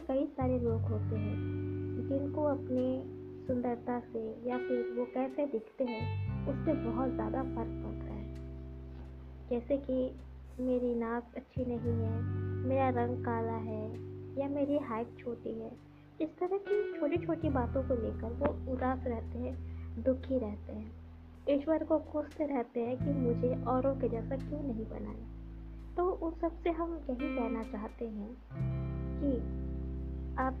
लोग होते हैं, जिनको अपनी सुंदरता से या फिर वो कैसे दिखते हैं, उससे बहुत ज़्यादा फ़र्क पड़ता है। जैसे कि मेरी नाक अच्छी नहीं है, मेरा रंग काला है, या मेरी हाइट छोटी है, इस तरह की छोटी छोटी बातों को लेकर वो उदास रहते हैं, दुखी रहते हैं। ईश्वर को कोसते रहते हैं कि मुझे औरों के जैसा क्यों नहीं बनाया? तो उन सबसे हम यही कहना चाहते हैं कि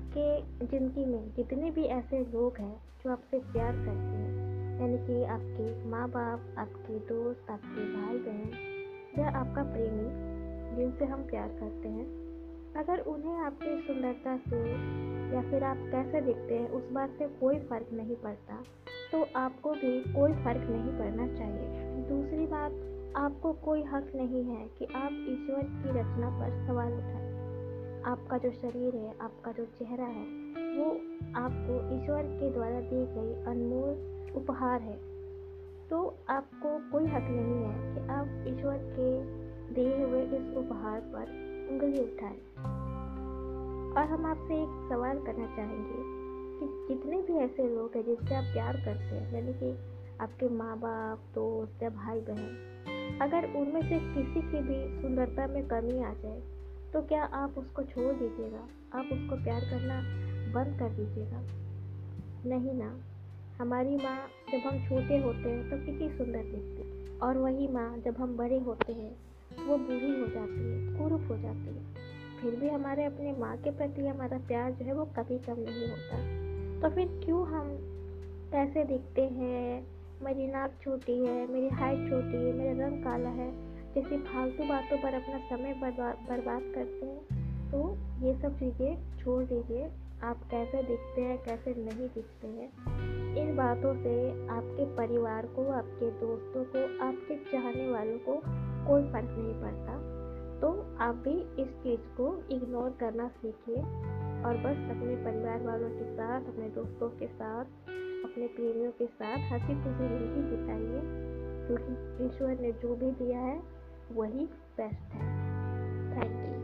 आपके ज़िंदगी में जितने भी ऐसे लोग हैं जो आपसे प्यार करते हैं, यानी कि आपके माँ बाप आपके दोस्त, आपके भाई बहन या आपका प्रेमी, जिनसे हम प्यार करते हैं, अगर उन्हें आपकी सुंदरता से या फिर आप कैसे दिखते हैं, उस बात से कोई फ़र्क नहीं पड़ता तो आपको भी कोई फ़र्क नहीं पड़ना चाहिए। दूसरी बात, आपको कोई हक नहीं है कि आप ईश्वर की रचना पर सवाल उठाएँ। आपका जो शरीर है, आपका जो चेहरा है, वो आपको ईश्वर के द्वारा दी गई अनमोल उपहार है। तो आपको कोई हक नहीं है कि आप ईश्वर के दिए हुए इस उपहार पर उंगली उठाएँ। और हम आपसे एक सवाल करना चाहेंगे कि जितने भी ऐसे लोग हैं जिनसे आप प्यार करते हैं, यानी कि आपके माँ बाप दोस्त या भाई बहन अगर उनमें से किसी की भी सुंदरता में कमी आ जाए तो क्या आप उसको छोड़ दीजिएगा? आप उसको प्यार करना बंद कर दीजिएगा। नहीं ना। हमारी माँ जब हम छोटे होते हैं तो कितनी सुंदर दिखती है। और वही माँ जब हम बड़े होते हैं, वो बूढ़ी हो जाती है, कुरूप हो जाती है। फिर भी हमारे अपने माँ के प्रति हमारा प्यार जो है, वो कभी कम नहीं होता। तो फिर क्यों हम कैसे दिखते हैं? मेरी नाक छोटी है, मेरी हाइट छोटी है, मेरा रंग काला है। जैसी फालतू बातों पर अपना समय बर्बाद बर्बाद करते हैं तो ये सब चीज़ें छोड़ दीजिए। आप कैसे दिखते हैं, कैसे नहीं दिखते हैं। इन बातों से आपके परिवार को, आपके दोस्तों को, आपके चाहने वालों को कोई फ़र्क नहीं पड़ता। तो आप भी इस चीज़ को इग्नोर करना सीखिए और बस अपने परिवार वालों के साथ, अपने दोस्तों के साथ, अपने प्रेमियों के साथ हँसी खुशी ज़िंदगी बिताइए क्योंकि ईश्वर ने जो भी दिया है वही बेस्ट है। Thank you